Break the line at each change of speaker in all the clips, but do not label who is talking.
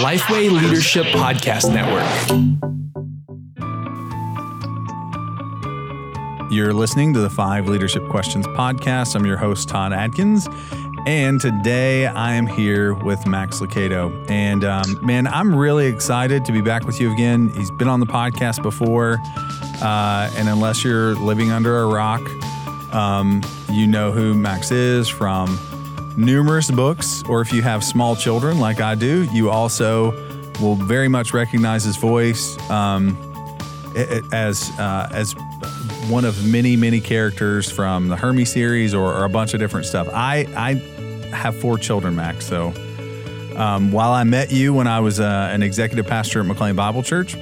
Lifeway. Leadership Podcast Network.
You're listening to the Five Leadership Questions podcast. I'm your host, Todd Adkins. And today I am here with Max Lucado. And um, man, I'm really excited to be back with you again. He's been on the podcast before. Uh, and unless you're living under a rock, um, you know who Max is from numerous books, or if you have small children like I do, you also will very much recognize his voice um, as uh, as one of many many characters from the Hermie series or, or, a bunch of different stuff. I I have four children, Max. So um, while I met you when I was uh, an executive pastor at McLean Bible Church.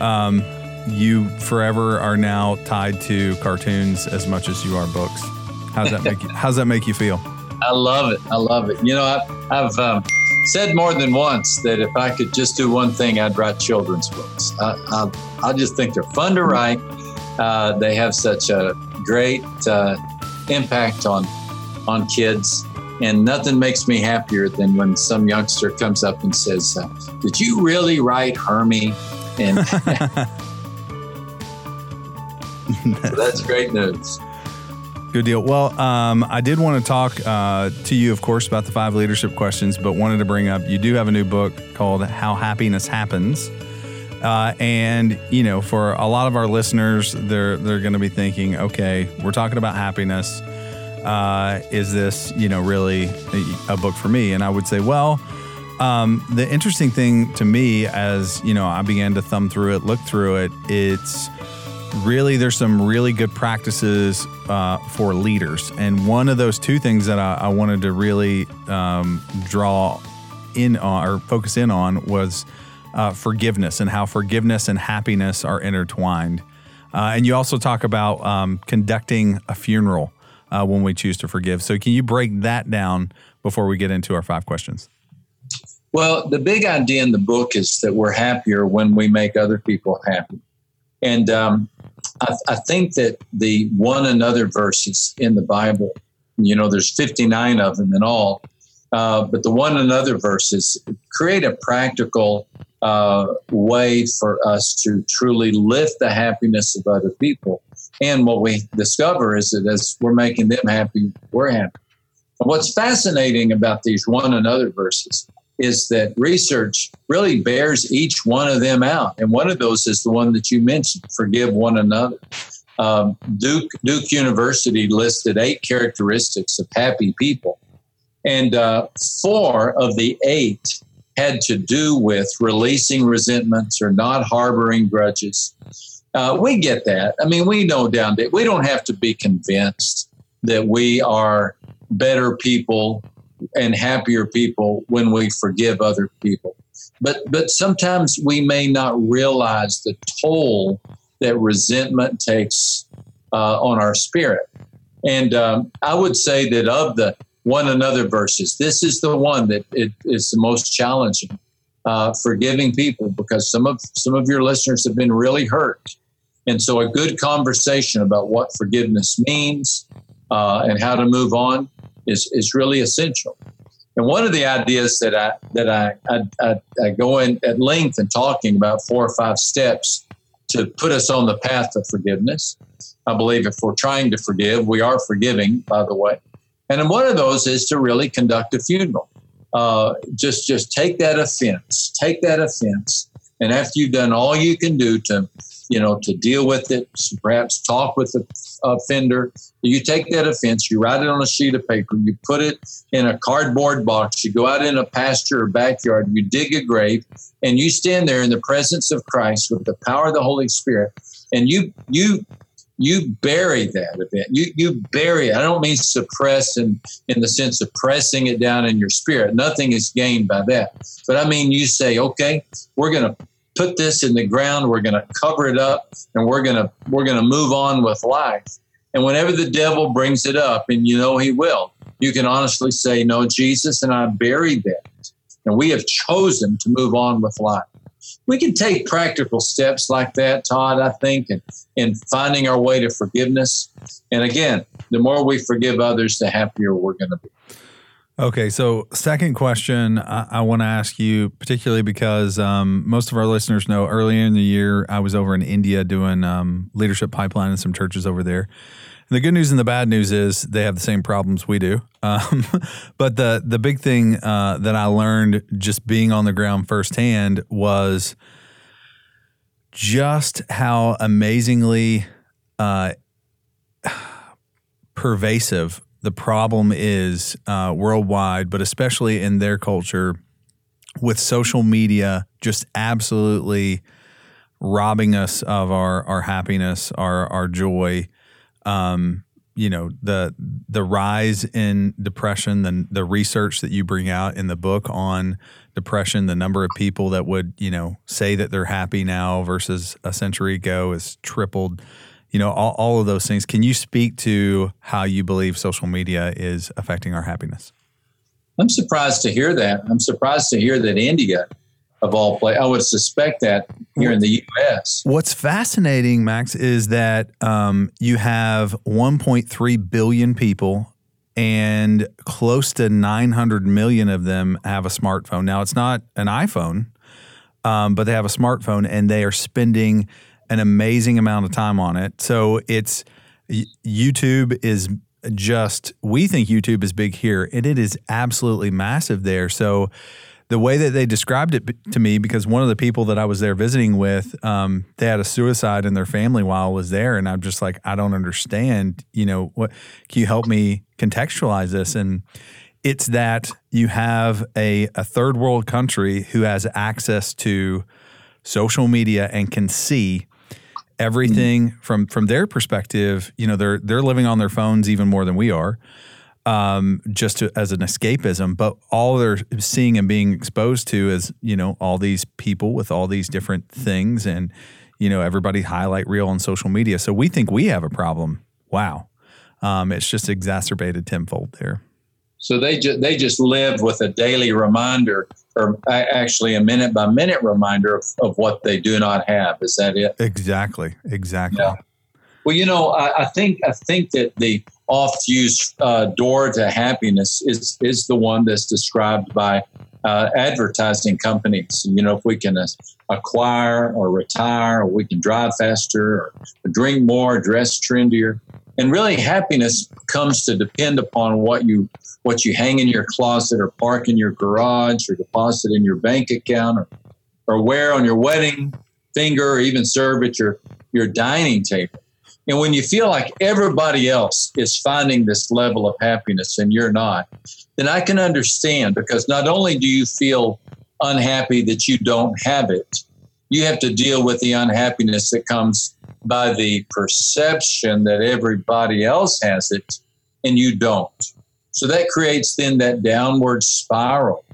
Um, you forever are now tied to cartoons as much as you are books. How's that make you? How's that make you feel?
I love it. I love it. You know, I've, I've um, said more than once that if I could just do one thing, I'd write children's books. I, I, I just think they're fun to write. Uh, they have such a great uh, impact on on kids, and nothing makes me happier than when some youngster comes up and says, uh, "Did you really write Hermie?" And so that's great news.
Good deal. Well, um, I did want to talk uh, to you, of course, about the five leadership questions, but wanted to bring up you do have a new book called How Happiness Happens. Uh, and you know, for a lot of our listeners, they're they're going to be thinking, okay, we're talking about happiness. Uh, is this you know really a, a, book for me? And I would say, well, um, the interesting thing to me, as you know, I began to thumb through it, look through it, it's really there's some really good practices uh, for leaders. And one of those two things that i, I wanted to really um, draw in on or focus in on was uh, forgiveness and how forgiveness and happiness are intertwined. Uh, and you also talk about um, conducting a funeral uh, when we choose to forgive. So can you break that down before we get into our five questions?
Well the big idea in the book is that we're happier when we make other people happy. And um, I, I think that the one another verses in the Bible, you know, there's 59 of them in all, uh, but the one another verses create a practical uh, way for us to truly lift the happiness of other people. And what we discover is that as we're making them happy, we're happy. And what's fascinating about these one another verses is that research really bears each one of them out. And one of those is the one that you mentioned forgive one another. Um, Duke, Duke University listed eight characteristics of happy people, and uh, four of the eight had to do with releasing resentments or not harboring grudges. Uh, we get that. I mean, we know down there, we don't have to be convinced that we are better people and happier people when we forgive other people. But but sometimes we may not realize the toll that resentment takes uh, on our spirit. And um, I would say that of the one another verses, this is the one that it is the most challenging. Uh, forgiving people because some of some of your listeners have been really hurt, and so a good conversation about what forgiveness means uh, and how to move on is is really essential. And one of the ideas that I that I, I, I, I go in at length in talking about four or five steps to put us on the path of forgiveness. I believe if we're trying to forgive, we are forgiving, by the way. And one of those is to really conduct a funeral. Uh, just just take that offense, take that offense, and after you've done all you can do to you know, to deal with it, perhaps talk with the offender. You take that offense, you write it on a sheet of paper, you put it in a cardboard box, you go out in a pasture or backyard, you dig a grave, and you stand there in the presence of Christ with the power of the Holy Spirit, and you you you bury that event. You you bury it. I don't mean suppress in, in the sense of pressing it down in your spirit. Nothing is gained by that. But I mean you say, okay, we're gonna put this in the ground. We're to cover it up, and we're to we're to move on with life. And whenever the devil brings it up, and you know he will, you can honestly say, "No, Jesus and I buried that, and we have chosen to move on with life." We can take practical steps like that, Todd. I think, in, in finding our way to forgiveness. And again, the more we forgive others, the happier we're going to be.
Okay, so second question I, I want to ask you, particularly because um, most of our listeners know earlier in the year I was over in India doing um, leadership pipeline in some churches over there. The good news and the bad news is they have the same problems we do. Um, but the the big thing uh, that I learned just being on the ground firsthand was just how amazingly uh, pervasive the problem is uh, worldwide, but especially in their culture, with social media just absolutely robbing us of our our happiness, our our joy. Um, you know the the rise in depression, the the research that you bring out in the book on depression, the number of people that would you know say that they're happy now versus a century ago is tripled you know, all, all of those things. Can you speak to how you believe social media is affecting our happiness?
I'm surprised to hear that. I'm surprised to hear that India, of all play. I would suspect that here in the U.S.
What's fascinating, Max, is that um, you have 1.3 billion people, and close to 900 million of them have a smartphone. Now, it's not an iPhone, um, but they have a smartphone, and they are spending an amazing amount of time on it. So it's YouTube is just we think YouTube is big here, and it is absolutely massive there. So the way that they described it to me, because one of the people that I was there visiting with, um, they had a suicide in their family while I was there, and I'm just like, I don't understand. You know, what can you help me contextualize this? And it's that you have a, a third world country who has access to social media and can see everything mm-hmm. from from their perspective. You know, they're they're living on their phones even more than we are, um, just to, as an escapism. But all they're seeing and being exposed to is you know all these people with all these different things, and you know everybody highlight reel on social media. So we think we have a problem. Wow, um, it's just exacerbated tenfold there.
So they just they just live with a daily reminder or actually a minute by minute reminder of, of what they do not have. Is that it?
Exactly. Exactly. Yeah.
Well, you know, I, I, think I think that the oft used uh, door to happiness is is the one that's described by uh, advertising companies. You know, if we can uh, acquire or retire, or we can drive faster, or drink more, dress trendier, and really happiness comes to depend upon what you what you hang in your closet or park in your garage or deposit in your bank account or, or wear on your wedding finger or even serve at your, your dining table. And when you feel like everybody else is finding this level of happiness and you're not, then I can understand because not only do you feel unhappy that you don't have it, you have to deal with the unhappiness that comes by the perception that everybody else has it and you don't. So that creates then that downward spiral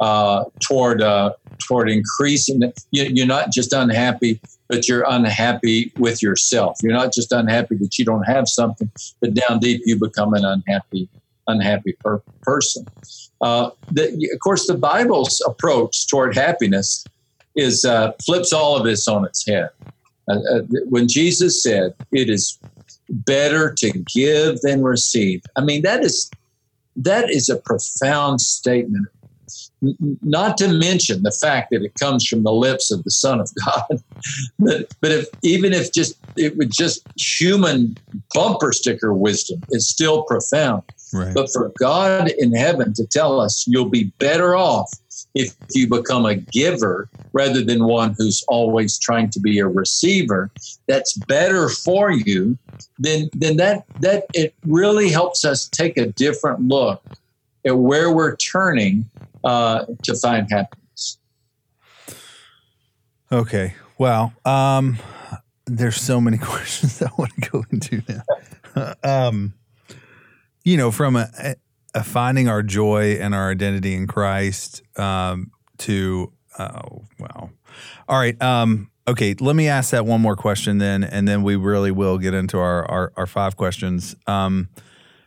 uh, toward uh, toward increasing. You're not just unhappy, but you're unhappy with yourself. You're not just unhappy that you don't have something, but down deep you become an unhappy unhappy per- person. Uh, the, of course, the Bible's approach toward happiness is uh, flips all of this on its head. Uh, uh, when Jesus said, "It is better to give than receive," I mean that is that is a profound statement. Not to mention the fact that it comes from the lips of the Son of God. but, but if even if just it would just human bumper sticker wisdom, it's still profound. Right. But for God in heaven to tell us you'll be better off if you become a giver rather than one who's always trying to be a receiver that's better for you then then that that it really helps us take a different look at where we're turning uh, to find happiness.
Okay. Well um, there's so many questions i want to go into now. Um, you know from a finding our joy and our identity in Christ um, to oh well all right um, okay let me ask that one more question then and then we really will get into our our, our five questions. Um,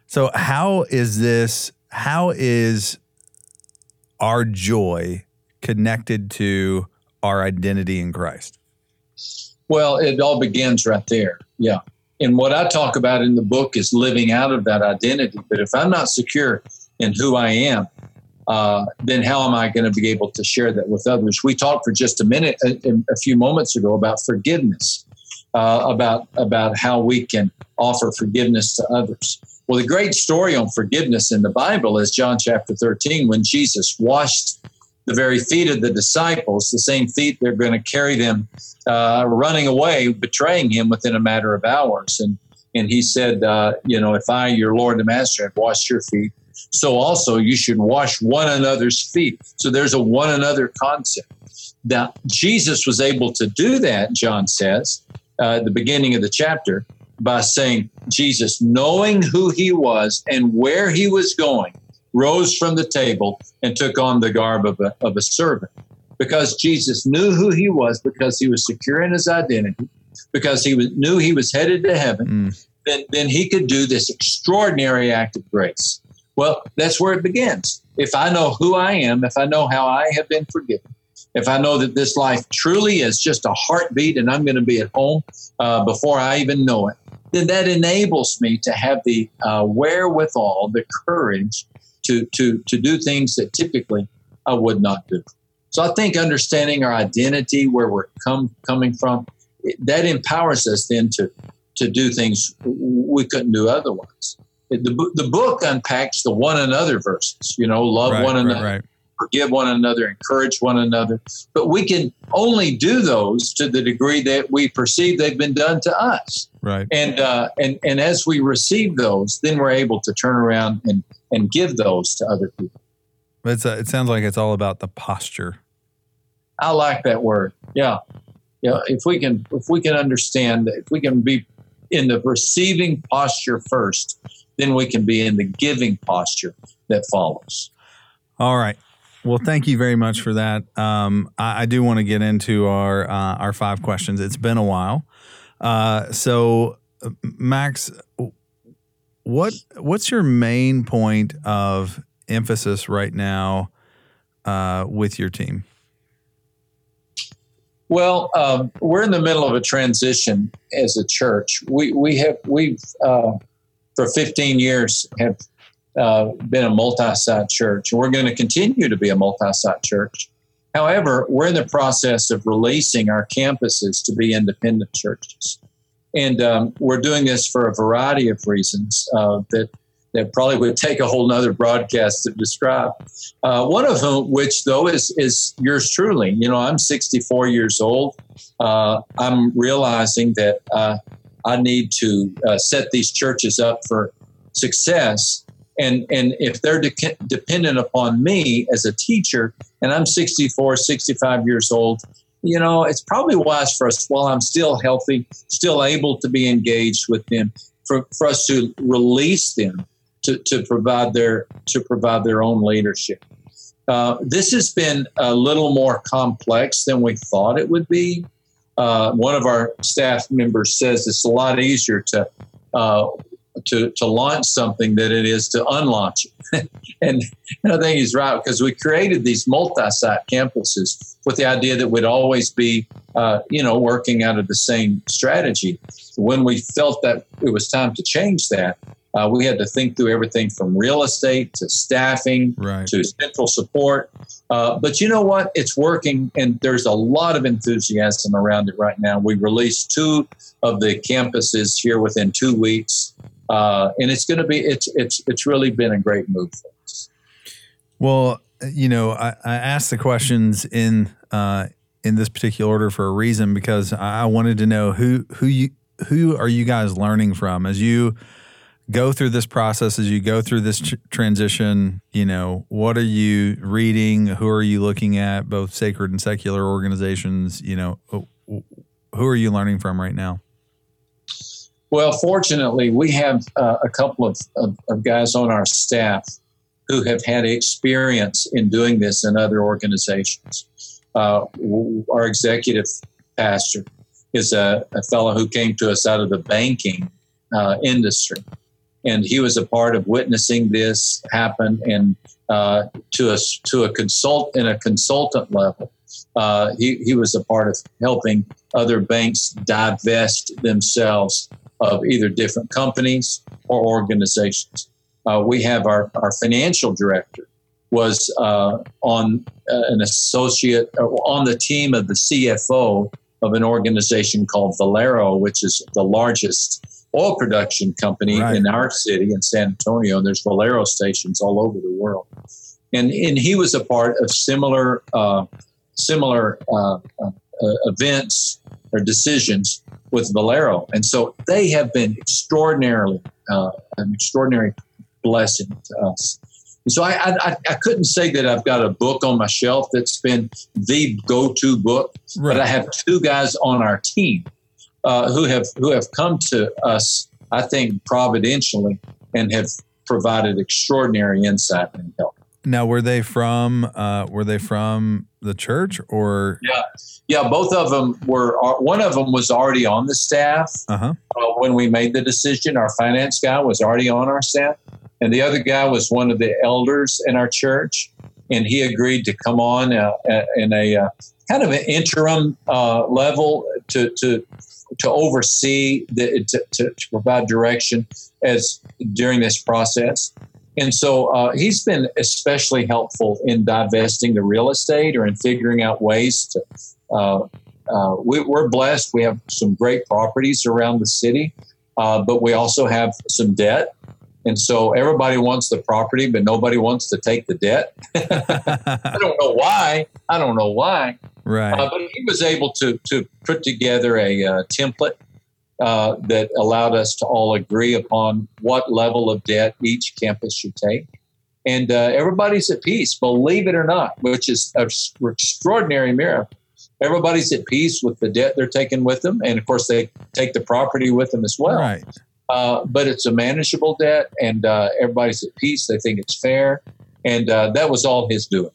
so how is this how is our joy connected to our identity in Christ
well it all begins right there yeah and what I talk about in the book is living out of that identity. But if I'm not secure in who I am, uh, then how am I going to be able to share that with others? We talked for just a minute, a, a few moments ago, about forgiveness, uh, about about how we can offer forgiveness to others. Well, the great story on forgiveness in the Bible is John chapter 13, when Jesus washed the very feet of the disciples, the same feet they're going to carry them uh, running away, betraying him within a matter of hours. And and he said, uh, you know, if I, your Lord and Master, have washed your feet, so also you should wash one another's feet. So there's a one another concept. Now Jesus was able to do that. John says uh, at the beginning of the chapter by saying, Jesus, knowing who he was and where he was going, rose from the table and took on the garb of a, of a servant. Because Jesus knew who he was, because he was secure in his identity, because he was, knew he was headed to heaven, mm. then, then he could do this extraordinary act of grace. Well, that's where it begins. If I know who I am, if I know how I have been forgiven, if I know that this life truly is just a heartbeat and I'm going to be at home uh, before I even know it, then that enables me to have the uh, wherewithal, the courage to, to, to do things that typically I would not do. So I think understanding our identity, where we're come, coming from, that empowers us then to, to do things we couldn't do otherwise. The, the book unpacks the one another verses, you know, love right, one another, right, right. Forgive one another, encourage one another. But we can only do those to the degree that we perceive they've been done to us.
Right.
And uh, and and as we receive those, then we're able to turn around and and give those to other people.
It's a, it sounds like it's all about the posture.
I like that word. Yeah, yeah. If we can if we can understand that if we can be in the receiving posture first, then we can be in the giving posture that follows.
All right. Well, thank you very much for that. Um, I, I, do want to get into our uh, our five questions. It's been a while. Uh, so, Max, what what's your main point of emphasis right now uh, with your team?
Well, um, we're in the middle of a transition as a church. We we have we've uh, for 15 years have uh, been a multi-site church, we're going to continue to be a multi-site church. However, we're in the process of releasing our campuses to be independent churches. And um, we're doing this for a variety of reasons uh, that that probably would take a whole nother broadcast to describe. Uh, one of them, which though is is yours truly. You know, I'm 64 years old. Uh, I'm realizing that uh, I need to uh, set these churches up for success. And, and if they're de- dependent upon me as a teacher, and I'm 64, 65 years old, you know, it's probably wise for us while I'm still healthy, still able to be engaged with them, for, for us to release them to, to provide their to provide their own leadership. Uh, this has been a little more complex than we thought it would be. Uh, one of our staff members says it's a lot easier to uh, to, to launch something than it is to unlaunch it. and, and I think he's right because we created these multi-site campuses with the idea that we'd always be, uh, you know, working out of the same strategy. When we felt that it was time to change that, uh, we had to think through everything from real estate to staffing right. to central support. Uh, but you know what? It's working, and there's a lot of enthusiasm around it right now. We released two of the campuses here within two weeks uh, and it's going to be it's it's it's really been a great move for us.
Well, you know, I, I asked the questions in uh, in this particular order for a reason because I wanted to know who who you who are you guys learning from? As you go through this process as you go through this tr- transition you know what are you reading? Who are you looking at? Both sacred and secular organizations you know who are you learning from right now
well, fortunately, we have uh, a couple of, of, of, guys on our staff who have had experience in doing this in other organizations. Uh, our executive pastor is a, a, fellow who came to us out of the banking uh, industry. And he was a part of witnessing this happen and uh, to, a, to a consult in a consultant level. Uh, he, he was a part of helping other banks divest themselves of either different companies or organizations. Uh, we have our, our financial director was uh, on uh, an associate uh, on the team of the CFO of an organization called Valero, which is the largest oil production company right. in our city in San Antonio. And there's Valero stations all over the world. And, and he was a part of similar uh, similar uh, uh, events or decisions with Valero. And so they have been extraordinarily uh, an extraordinary blessing to us. And so I, I, I couldn't say that I've got a book on my shelf that's been the go-to book, right. but I have two guys on our team uh, who have who have come to us, I think, providentially, and have provided extraordinary insight and help.
Now, were they from uh, were they from the church or?
Yeah, yeah. Both of them were. Uh, one of them was already on the staff uh-huh. uh, when we made the decision. Our finance guy was already on our staff, and the other guy was one of the elders in our church, and he agreed to come on uh, in a uh, kind of an interim uh, level to to to oversee the, to, to, to, provide direction as during this process. And so uh, he's been especially helpful in divesting the real estate or in figuring out ways to. Uh, uh, we, are blessed. We have some great properties around the city, uh, but we also have some debt. And so everybody wants the property, but nobody wants to take the debt. I don't know why. I don't know why.
Right. Uh,
but he was able to to put together a uh, template uh, that allowed us to all agree upon what level of debt each campus should take. And uh, everybody's at peace, believe it or not, which is an extraordinary miracle. Everybody's at peace with the debt they're taking with them. And of course, they take the property with them as well.
Right.
Uh, but it's a manageable debt, and uh, everybody's at peace. They think it's fair. And that was all his doing.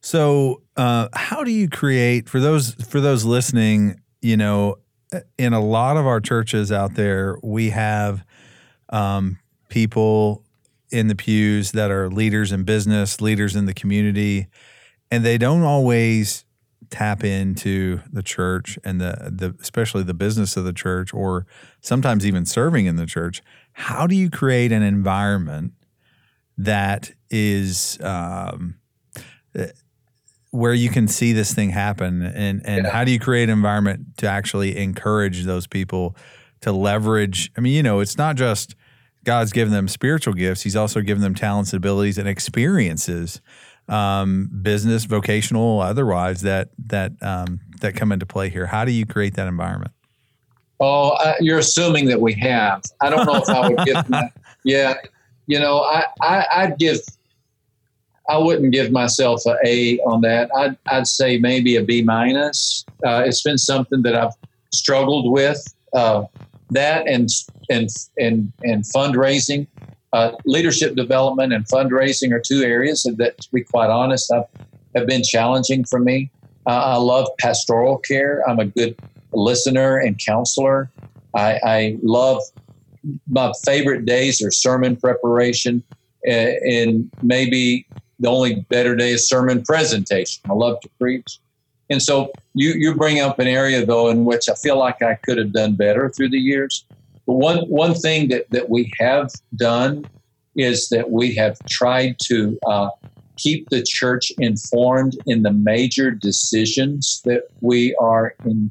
So, uh, how do you create for those for those listening? You know, in a lot of our churches out there, we have um, people in the pews that are leaders in business, leaders in the community, and they don't always tap into the church and the the especially the business of the church, or sometimes even serving in the church. How do you create an environment that is um, where you can see this thing happen and and yeah. how do you create an environment to actually encourage those people to leverage? I mean you know it's not just god's given them spiritual gifts he's also given them talents abilities and experiences um, business vocational otherwise that that um, that come into play here. How do you create that environment?
Oh uh, you're assuming that we have. I don't know if i would give that yeah you know I, I i'd give I wouldn't give myself an A on that. I'd, I'd say maybe a B minus. Uh, it's been something that I've struggled with. Uh, that and and and and fundraising, uh, leadership development, and fundraising are two areas that, to be quite honest, have have been challenging for me. I love pastoral care. I'm a good listener and counselor. I, I love my favorite days are sermon preparation and maybe the only better day is sermon presentation. I love to preach. And so you, you bring up an area, though, in which I feel like I could have done better through the years. But one, one thing that, that we have done is that we have tried to uh, keep the church informed in the major decisions that we are in,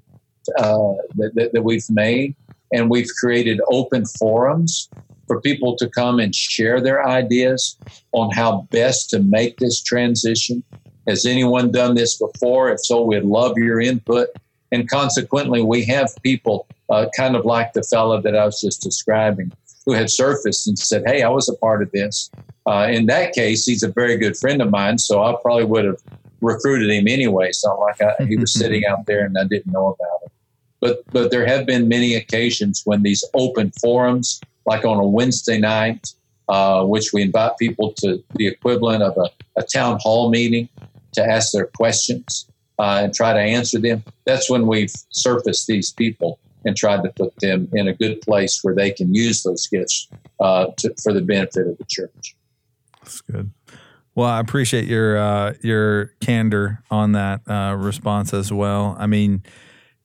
uh, that, that we've made. And we've created open forums for people to come and share their ideas on how best to make this transition. Has anyone done this before? If so, we'd love your input. And consequently, we have people uh, kind of like the fellow that I was just describing who had surfaced and said, Hey, I was a part of this. Uh, in that case, he's a very good friend of mine, so I probably would have recruited him anyway. So like I, he was sitting out there and I didn't know about it. But but there have been many occasions when these open forums like on a Wednesday night, uh, which we invite people to the equivalent of a, a town hall meeting to ask their questions uh, and try to answer them. That's when we've surfaced these people and tried to put them in a good place where they can use those gifts uh, to, for the benefit of the church.
That's good. Well, I appreciate your uh, your candor on that uh, response as well. I mean,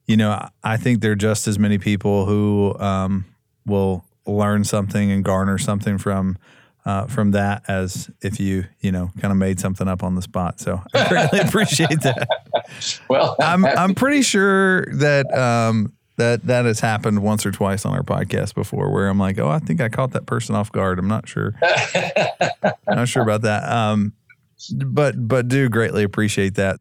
you know, I think there are just as many people who um, will learn something and garner something from uh, from that as if you you know kind of made something up on the spot. So I really appreciate that.
well,
I'm I'm pretty sure that um, that that has happened once or twice on our podcast before, where I'm like, oh, I think I caught that person off guard. I'm not sure. I'm not sure about that. Um, but but do greatly appreciate that.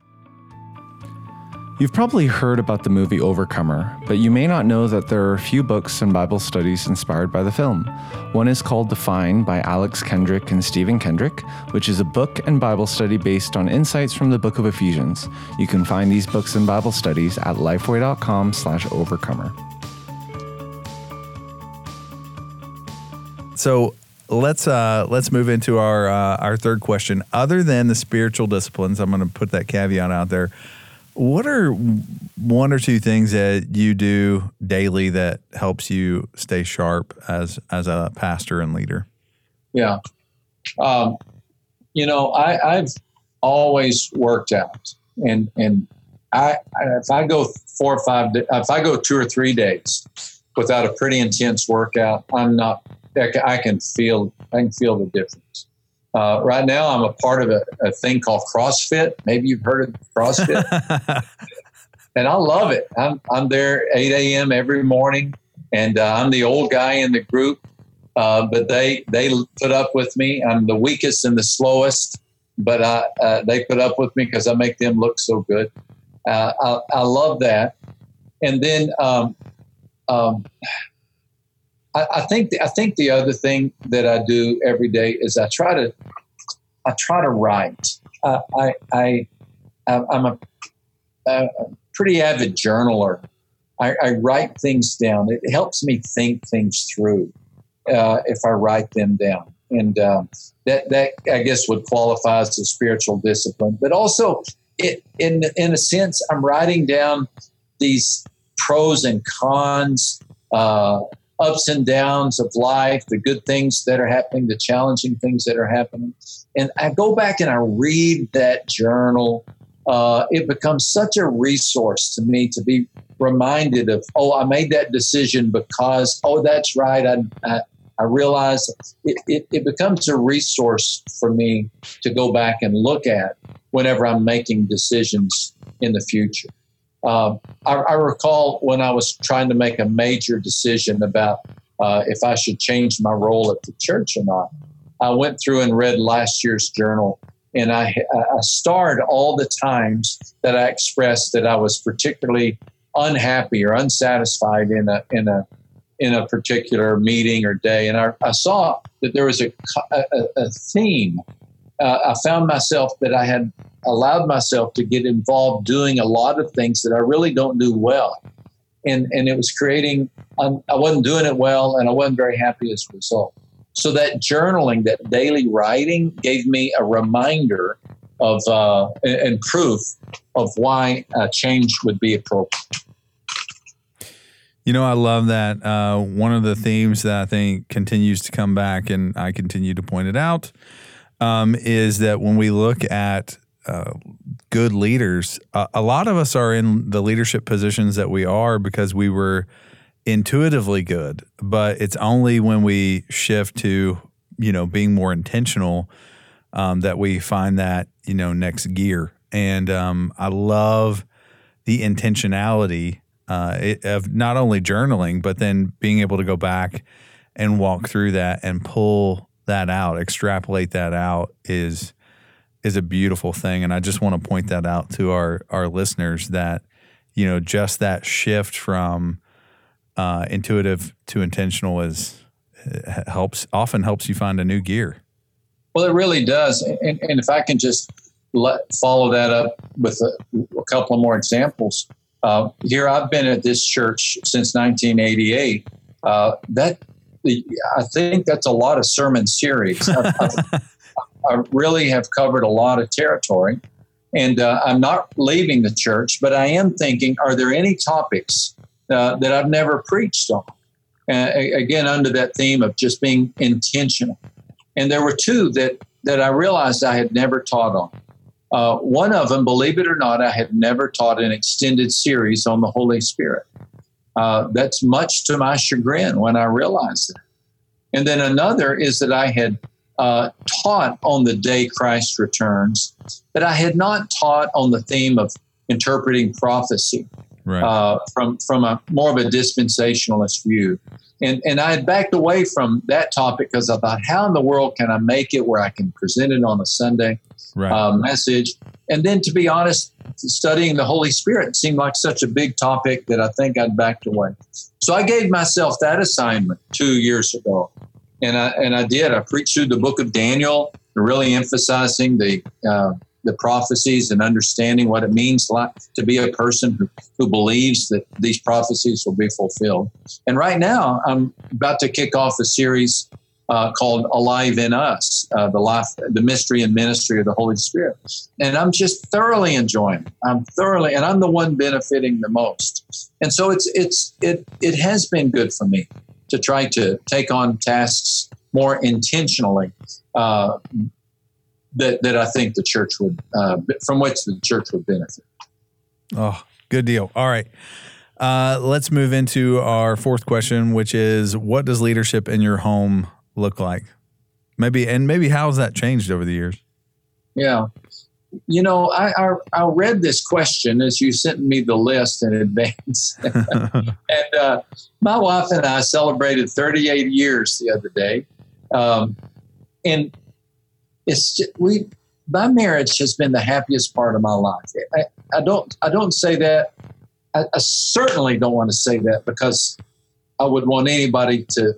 You've probably heard about the movie Overcomer, but you may not know that there are a few books and Bible studies inspired by the film. One is called Define by Alex Kendrick and Stephen Kendrick, which is a book and Bible study based on insights from the book of Ephesians. You can find these books and Bible studies at lifeway.com slash overcomer.
So let's uh, let's move into our uh, our third question. Other than the spiritual disciplines, I'm going to put that caveat out there. What are one or two things that you do daily that helps you stay sharp as as a pastor and leader?
Yeah, um, you know, I, I've always worked out, and and I if I go four or five, if I go two or three days without a pretty intense workout, I'm not. I can feel I can feel the difference. Uh, right now, I'm a part of a, a, thing called CrossFit. Maybe you've heard of CrossFit, and I love it. I'm I'm there 8 a.m. every morning, and uh, I'm the old guy in the group. Uh, but they they put up with me. I'm the weakest and the slowest, but I, uh, they put up with me because I make them look so good. Uh, I, I, love that. And then um, um, I, I think the, I think the other thing that I do every day is I try to I try to write. Uh, I I I'm a, a, pretty avid journaler. I, I, write things down. It helps me think things through uh, if I write them down, and uh, that that I guess would qualify as a spiritual discipline. But also, it in in a sense, I'm writing down these pros and cons. Uh, ups and downs of life, the good things that are happening, the challenging things that are happening. And I go back and I read that journal. Uh, it becomes such a resource to me to be reminded of, oh, I made that decision because, oh, that's right. I, I, I realize it, it, it becomes a resource for me to go back and look at whenever I'm making decisions in the future. Um, I, I, recall when I was trying to make a major decision about uh, if I should change my role at the church or not. I went through and read last year's journal, and I, I starred all the times that I expressed that I was particularly unhappy or unsatisfied in a in a in a particular meeting or day, and I, I saw that there was a, a, a theme. Uh, I found myself that I had allowed myself to get involved doing a lot of things that I really don't do well. And, and it was creating, um, I wasn't doing it well and I wasn't very happy as a result. So that journaling, that daily writing gave me a reminder of uh, and proof of why a change would be appropriate.
You know, I love that. Uh, one of the themes that I think continues to come back, and I continue to point it out, um, is that when we look at uh, good leaders. Uh, a lot of us are in the leadership positions that we are because we were intuitively good, but it's only when we shift to you know being more intentional um, that we find that you know next gear. And um, I love the intentionality uh, it, of not only journaling, but then being able to go back and walk through that and pull that out, extrapolate that out is is a beautiful thing. And I just want to point that out to our, our listeners that, you know, just that shift from uh, intuitive to intentional is helps often helps you find a new gear.
Well, it really does. And, and if I can just let, follow that up with a, a couple of more examples. Uh, here, I've been at this church since 1988. Uh, that I think that's a lot of sermon series. I really have covered a lot of territory. And uh, I'm not leaving the church, but I am thinking are there any topics uh, that I've never preached on? Uh, again, under that theme of just being intentional. And there were two that, that I realized I had never taught on. Uh, one of them, believe it or not, I had never taught an extended series on the Holy Spirit. Uh, that's much to my chagrin when I realized it. And then another is that I had uh, taught on the day Christ returns, but I had not taught on the theme of interpreting prophecy
Right.
uh, from from a more of a dispensationalist view. And and I had backed away from that topic because I thought, how in the world can I make it where I can present it on a Sunday
right.
uh, message? And then, to be honest, studying the Holy Spirit seemed like such a big topic that I think I'd backed away. So I gave myself that assignment two years ago, and I and I did. I preached through the book of Daniel, really emphasizing the uh, the prophecies and understanding what it means like to be a person who, who believes that these prophecies will be fulfilled. And right now, I'm about to kick off a series uh, called "Alive in Us," uh, the life, the mystery and ministry of the Holy Spirit. And I'm just thoroughly enjoying it. I'm thoroughly, and I'm the one benefiting the most. And so it's it's it it has been good for me to try to take on tasks more intentionally. Uh, that, that I think the church would, uh, from which the church would benefit.
Oh, good deal. All right. Uh, let's move into our fourth question, which is what does leadership in your home look like? Maybe, and maybe how has that changed over the years?
Yeah. You know, I, I, I read this question as you sent me the list in advance. and uh, my wife and I celebrated 38 years the other day. Um, and it's just, we, my marriage has been the happiest part of my life. I, I don't, I don't say that. I, I certainly don't want to say that because I would want anybody to,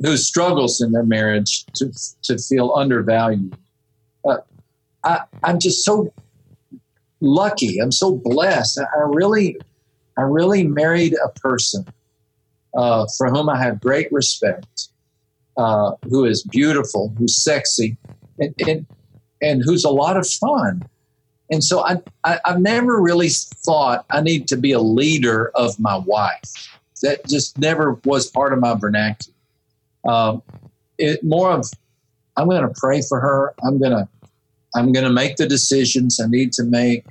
who struggles in their marriage to, to feel undervalued. Uh, I, I'm just so lucky. I'm so blessed. I, really, I really married a person uh, for whom I have great respect, uh, who is beautiful, who's sexy, and, and and who's a lot of fun. And so I, I I've never really thought I need to be a leader of my wife. That just never was part of my vernacular. Um, it more of I'm going to pray for her. I'm going to I'm going to make the decisions I need to make.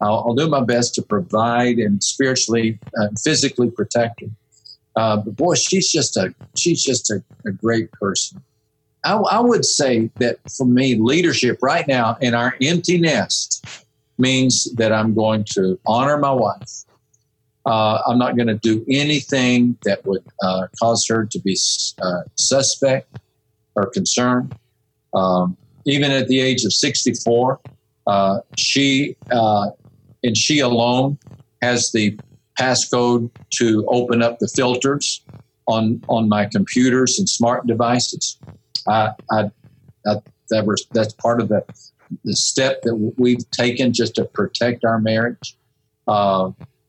I'll, I'll do my best to provide and spiritually, uh, physically protect her. Uh, but boy, she's just a she's just a, a great person. I, I, would say that for me, leadership right now in our empty nest means that I'm going to honor my wife. Uh, I'm not going to do anything that would uh, cause her to be uh, suspect or concerned. Um, even at the age of 64, uh, she uh, and she alone has the passcode to open up the filters on on my computers and smart devices. I, I, I that was that's part of the the step that we've taken just to protect our marriage.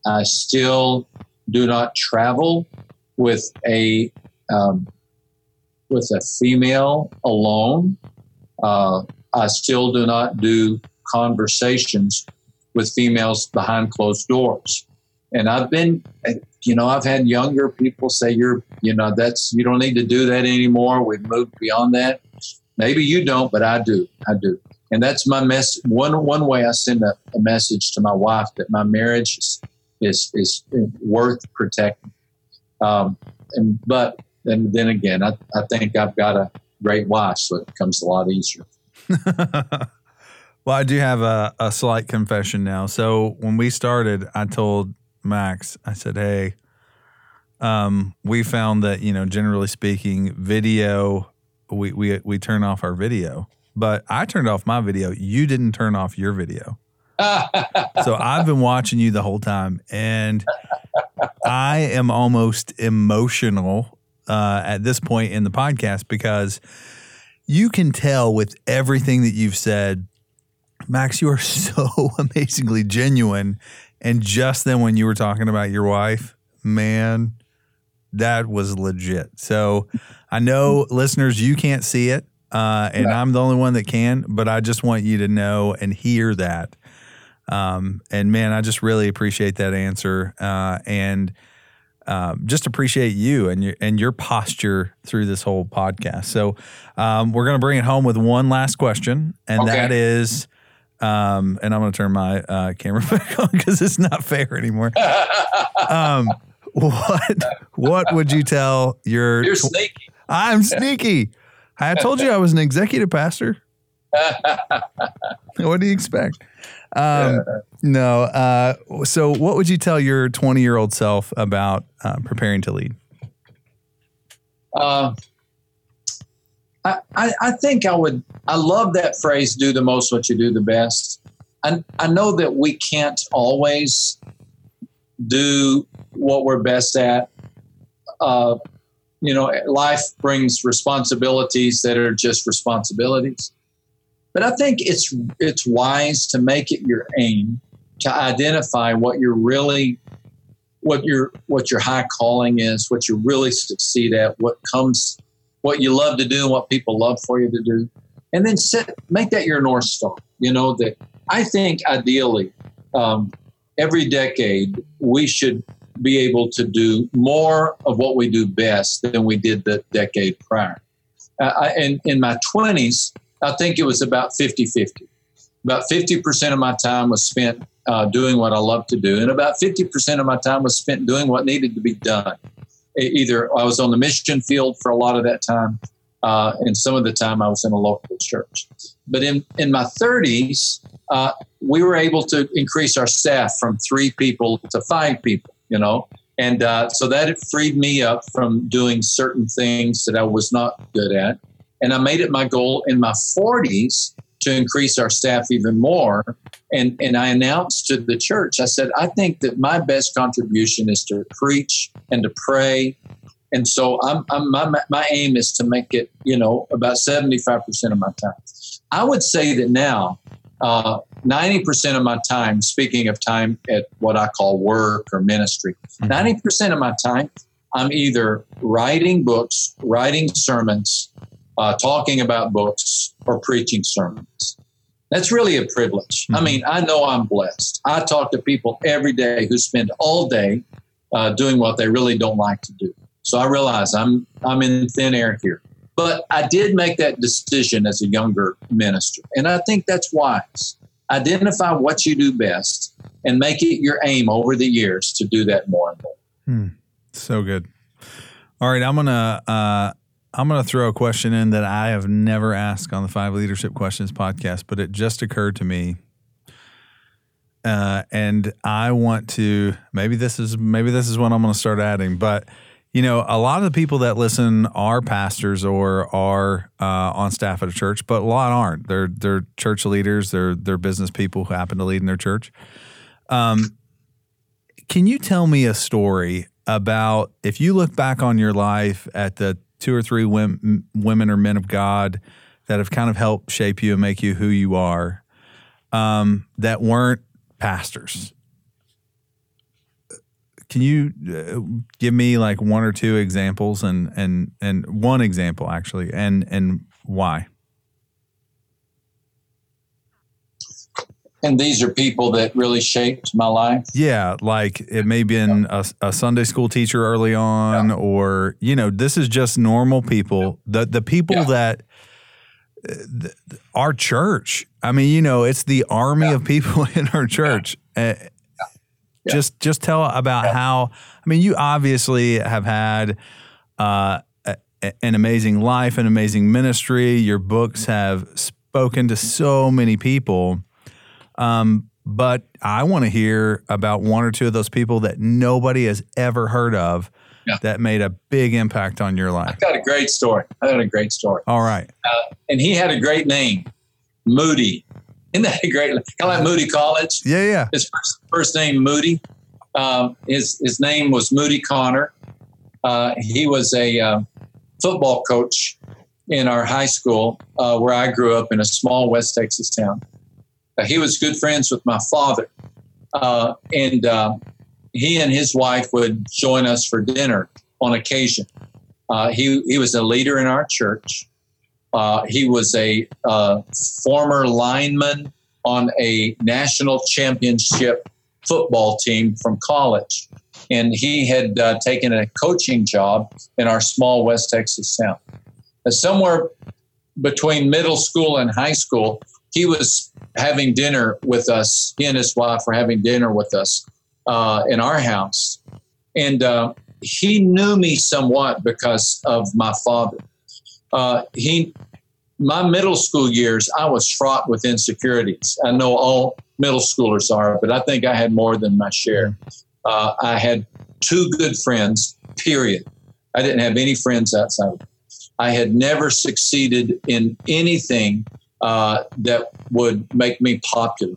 I still do not travel with a um, with a female alone. Uh, I still do not do conversations with females behind closed doors. And I've been, you know, I've had younger people say, "You're, you know, that's you don't need to do that anymore. We've moved beyond that." Maybe you don't, but I do. I do, and that's my mess. One one way I send a, a message to my wife that my marriage is is, is worth protecting. Um, and but and then again, I, I think I've got a great wife, so it becomes a lot easier.
well, I do have a, a slight confession now. So when we started, I told Max, I said, "Hey, um, we found that you know, generally speaking, video, we we we turn off our video, but I turned off my video. You didn't turn off your video." So I've been watching you the whole time, and I am almost emotional uh, at this point in the podcast because you can tell with everything that you've said, Max, you are so amazingly genuine. And just then, when you were talking about your wife, man, that was legit. So I know, listeners, you can't see it, uh, and I'm the only one that can, but I just want you to know and hear that. Um, and man, I just really appreciate that answer, uh, and um, just appreciate you and your and your posture through this whole podcast. So um, we're going to bring it home with one last question, and
Okay.
that is, um, and I'm going to turn my uh, camera back on because it's not fair anymore. Um, what what would you tell your?
You're sneaky.
I'm sneaky. I told you I was an executive pastor. what do you expect? Um, no. Uh, so, what would you tell your 20 year old self about uh, preparing to lead?
Uh, I, I, I think I would, I love that phrase, do the most what you do the best. I, I know that we can't always do what we're best at. Uh, you know, life brings responsibilities that are just responsibilities. But I think it's it's wise to make it your aim to identify what you're really what your what your high calling is, what you really succeed at, what comes what you love to do and what people love for you to do. And then set make that your North Star. You know, that I think ideally um, every decade we should be able to do more of what we do best than we did the decade prior. Uh, I, in, in my 20s, I think it was about 50 50. About 50% of my time was spent uh, doing what I love to do, and about 50% of my time was spent doing what needed to be done. Either I was on the mission field for a lot of that time, uh, and some of the time I was in a local church. But in, in my 30s, uh, we were able to increase our staff from three people to five people, you know, and uh, so that freed me up from doing certain things that I was not good at. And I made it my goal in my 40s to increase our staff even more. And, and I announced to the church, I said, I think that my best contribution is to preach and to pray. And so I'm, I'm, my, my aim is to make it, you know, about 75% of my time. I would say that now, uh, 90% of my time, speaking of time at what I call work or ministry, 90% mm-hmm. of my time, I'm either writing books, writing sermons, uh, talking about books or preaching sermons. That's really a privilege. Mm-hmm. I mean, I know I'm blessed. I talk to people every day who spend all day uh, doing what they really don't like to do. So I realize I'm I'm in thin air here. But I did make that decision as a younger minister, and I think that's wise. Identify what you do best and make it your aim over the years to do that more and more.
Hmm. So good. All right, I'm gonna uh, I'm going to throw a question in that I have never asked on the Five Leadership Questions podcast, but it just occurred to me. Uh, and I want to maybe this is maybe this is what I'm going to start adding, but you know, a lot of the people that listen are pastors or are uh, on staff at a church, but a lot aren't. They're they're church leaders. They're they're business people who happen to lead in their church. Um, can you tell me a story about if you look back on your life at the two or three women, women or men of God that have kind of helped shape you and make you who you are um, that weren't pastors. Can you uh, give me like one or two examples and and and one example actually and and why?
And these are people that really shaped my life.
Yeah, like it may have been a, a Sunday school teacher early on, yeah. or you know, this is just normal people. The the people yeah. that uh, our church. I mean, you know, it's the army of people in our church. Uh, just just tell about how. I mean, you obviously have had. Uh, an amazing life, an amazing ministry. Your books have spoken to so many people. Um, but I want to hear about one or two of those people that nobody has ever heard of yeah. that made a big impact on your life.
I got a great story. I got a great story.
All right.
Uh, and he had a great name, Moody. Isn't that a great? Kind of like Moody College.
Yeah, yeah.
His first, first name Moody. Um, his his name was Moody Connor. Uh, he was a uh, football coach in our high school uh, where I grew up in a small West Texas town. Uh, he was good friends with my father. Uh, and uh, he and his wife would join us for dinner on occasion. Uh, he, he was a leader in our church. Uh, he was a uh, former lineman on a national championship football team from college. And he had taken a coaching job in our small West Texas town. somewhere between middle school and high school, he was having dinner with us. He and his wife were having dinner with us uh, in our house, and uh, he knew me somewhat because of my father. uh, he, my middle school years, I was fraught with insecurities. I know all middle schoolers are, but I think I had more than my share. Uh, I had two good friends, period. I didn't have any friends outside. I had never succeeded in anything uh, that would make me popular.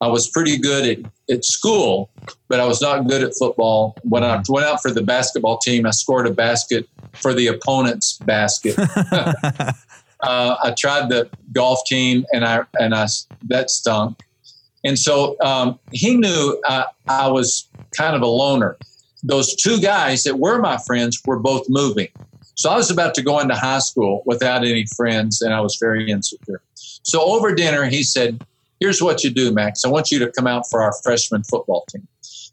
I was pretty good at, at school, but I was not good at football. When I went out for the basketball team, I scored a basket for the opponent's basket. uh, I tried the golf team, and I and I that stunk. And so um, he knew I, I was kind of a loner. Those two guys that were my friends were both moving. So I was about to go into high school without any friends, and I was very insecure. So over dinner, he said, Here's what you do, Max. I want you to come out for our freshman football team.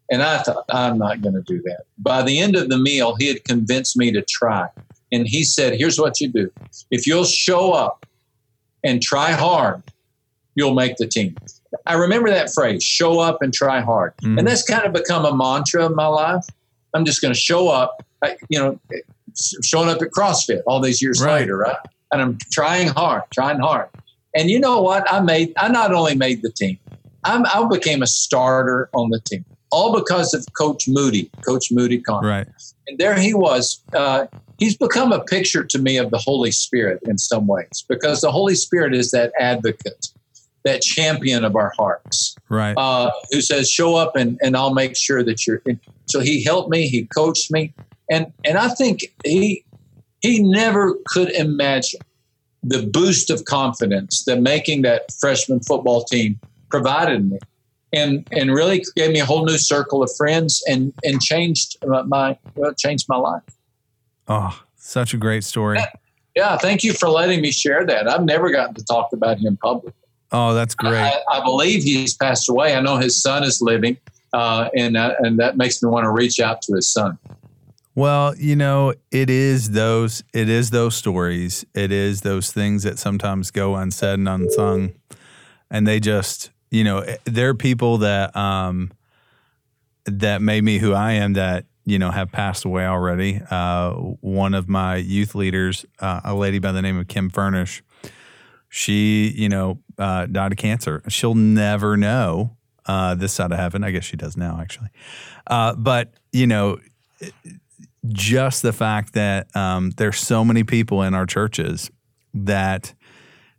And I thought, I'm not going to do that. By the end of the meal, he had convinced me to try. And he said, Here's what you do if you'll show up and try hard, you'll make the team. I remember that phrase show up and try hard. Mm. And that's kind of become a mantra in my life. I'm just going to show up, you know, showing up at CrossFit all these years right. later, right? And I'm trying hard, trying hard. And you know what? I made. I not only made the team, I'm, I became a starter on the team, all because of Coach Moody, Coach Moody Connor.
Right.
And there he was. Uh, he's become a picture to me of the Holy Spirit in some ways, because the Holy Spirit is that advocate, that champion of our hearts.
Right.
Uh, who says, "Show up, and and I'll make sure that you're." In. So he helped me. He coached me, and and I think he he never could imagine the boost of confidence that making that freshman football team provided me. And and really gave me a whole new circle of friends and and changed my well, changed my life.
Oh such a great story.
Yeah, yeah, thank you for letting me share that. I've never gotten to talk about him publicly.
Oh that's great.
I, I believe he's passed away. I know his son is living uh, and uh, and that makes me want to reach out to his son
well, you know, it is those it is those stories. It is those things that sometimes go unsaid and unsung. And they just, you know, eh, there are people that um that made me who I am that, you know, have passed away already. Uh one of my youth leaders, uh, a lady by the name of Kim Furnish, she, you know, uh, died of cancer. She'll never know uh, this side of heaven. I guess she does now, actually. Uh, but, you know, just the fact that um, there's so many people in our churches that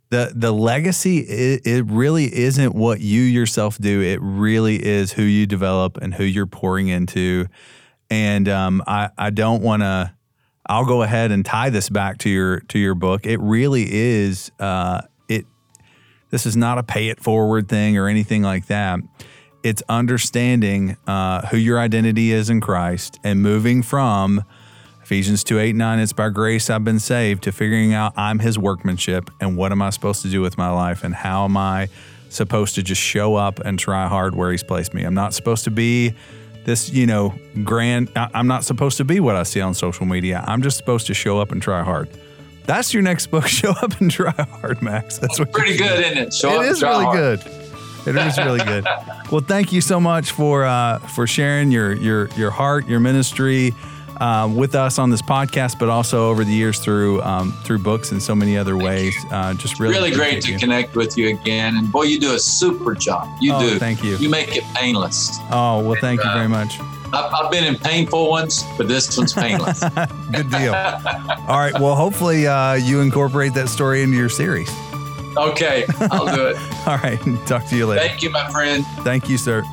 the the legacy it, it, really isn't what you yourself do. It really is who you develop and who you're pouring into. And um, I I don't want to. I'll go ahead and tie this back to your to your book. It really is. Uh, it. This is not a pay it forward thing or anything like that it's understanding uh, who your identity is in Christ and moving from Ephesians 2 8 9, it's by grace I've been saved, to figuring out I'm his workmanship and what am I supposed to do with my life and how am I supposed to just show up and try hard where he's placed me. I'm not supposed to be this, you know, grand, I'm not supposed to be what I see on social media. I'm just supposed to show up and try hard. That's your next book. Show up and try hard, Max. That's what
pretty good, isn't it?
Show it is really hard. good. It is really good. well, thank you so much for uh, for sharing your your your heart, your ministry. Uh, with us on this podcast, but also over the years through um, through books and so many other ways. Uh, just really,
really great to you. connect with you again. And boy, you do a super job. You
oh,
do.
Thank you.
You make it painless.
Oh well, thank and, you very uh, much.
I've, I've, been in painful ones, but this one's painless.
Good deal. All right. Well, hopefully uh, you incorporate that story into your series.
Okay, I'll do it.
All right. Talk to you later.
Thank you, my friend.
Thank you, sir.